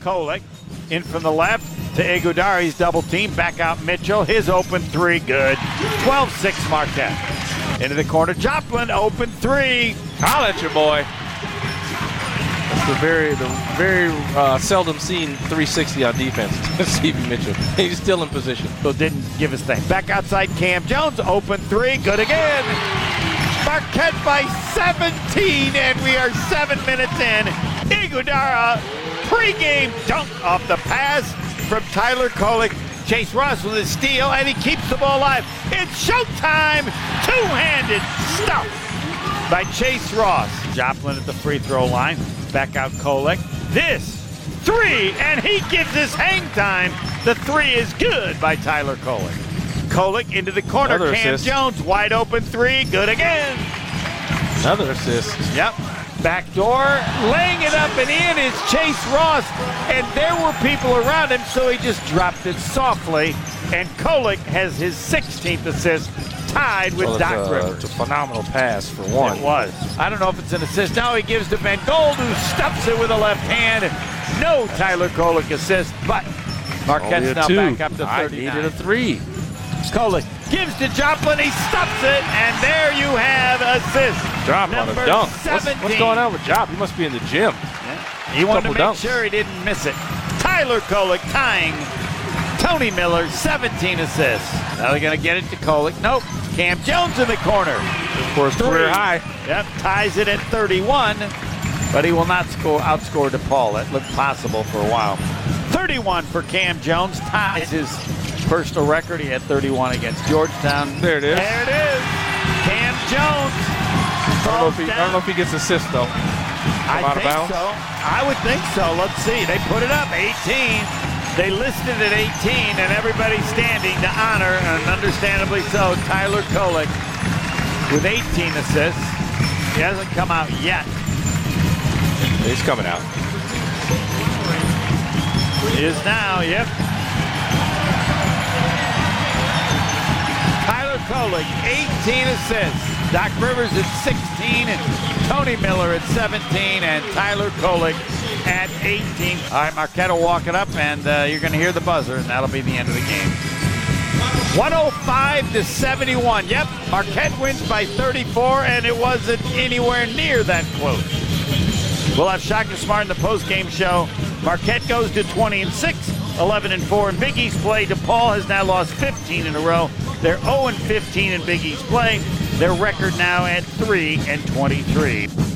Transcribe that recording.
Kolek in from the left to Ighodaro's double team. Back out Mitchell. His open three, good. 12 6 Marquette. Into the corner. Joplin, open three. Holla at your boy. That's the very, the very uh, seldom seen 360 on defense. Stevie Mitchell. He's still in position. So didn't give his thing. Back outside Kam Jones, open three, good again. Marquette by 17, and we are seven minutes in. Ighodaro, pregame dunk off the pass from Tyler Kolek. Chase Ross with a steal, and he keeps the ball alive. It's showtime! Two-handed stuff by Chase Ross. Joplin at the free throw line. Back out Kolek. This three, and he gives us hang time. The three is good by Tyler Kolek. Kolek into the corner. Another Kam assist. Jones wide open three, good again. Another assist. Yep. Back door, laying it up and in is Chase Ross, and there were people around him, so he just dropped it softly. And Kolek has his 16th assist, tied with Well, it's, Doc a, Rivers. it's a phenomenal pass for one. It was. I don't know if it's an assist. Now he gives to Ben Gold, who stuffs it with the left hand. No Tyler Kolek assist, but Marquette's now two. back up to 39. I 39. needed a three. Kolek gives to Joplin, he stuffs it, and there you have assist. Drop on a dunk. What's, what's going on with Job? He must be in the gym. He wanted to make dunks. sure he didn't miss it. Tyler Kolek tying Tony Miller, 17 assists. Now they're going to get it to Kolek. Nope. Kam Jones in the corner. For his career high. Yep, ties it at 31, but he will not score outscore DePaul. That looked possible for a while. 31 for Kam Jones, ties his personal record. He had 31 against Georgetown. There it is. There it is. I don't, know if he, I don't know if he gets assist though. I out of think so. I would think so. Let's see. They put it up 18. They listed it at 18, and everybody's standing to honor, and understandably so, Tyler Kolek with 18 assists. He hasn't come out yet. He's coming out. He is now, yep. Tyler Kolek, 18 assists. Doc Rivers at 16, and Tony Miller at 17, and Tyler Kolek at 18. All right, Marquette will walk it up, and uh, you're going to hear the buzzer, and that'll be the end of the game. 105 to 71. Yep, Marquette wins by 34, and it wasn't anywhere near that close. We'll have Shaka Smart in the post-game show. Marquette goes to 20 and 6, 11 and 4 in Big East play. DePaul has now lost 15 in a row. They're 0 and 15 in Big East play. Their record now at 3 and 23.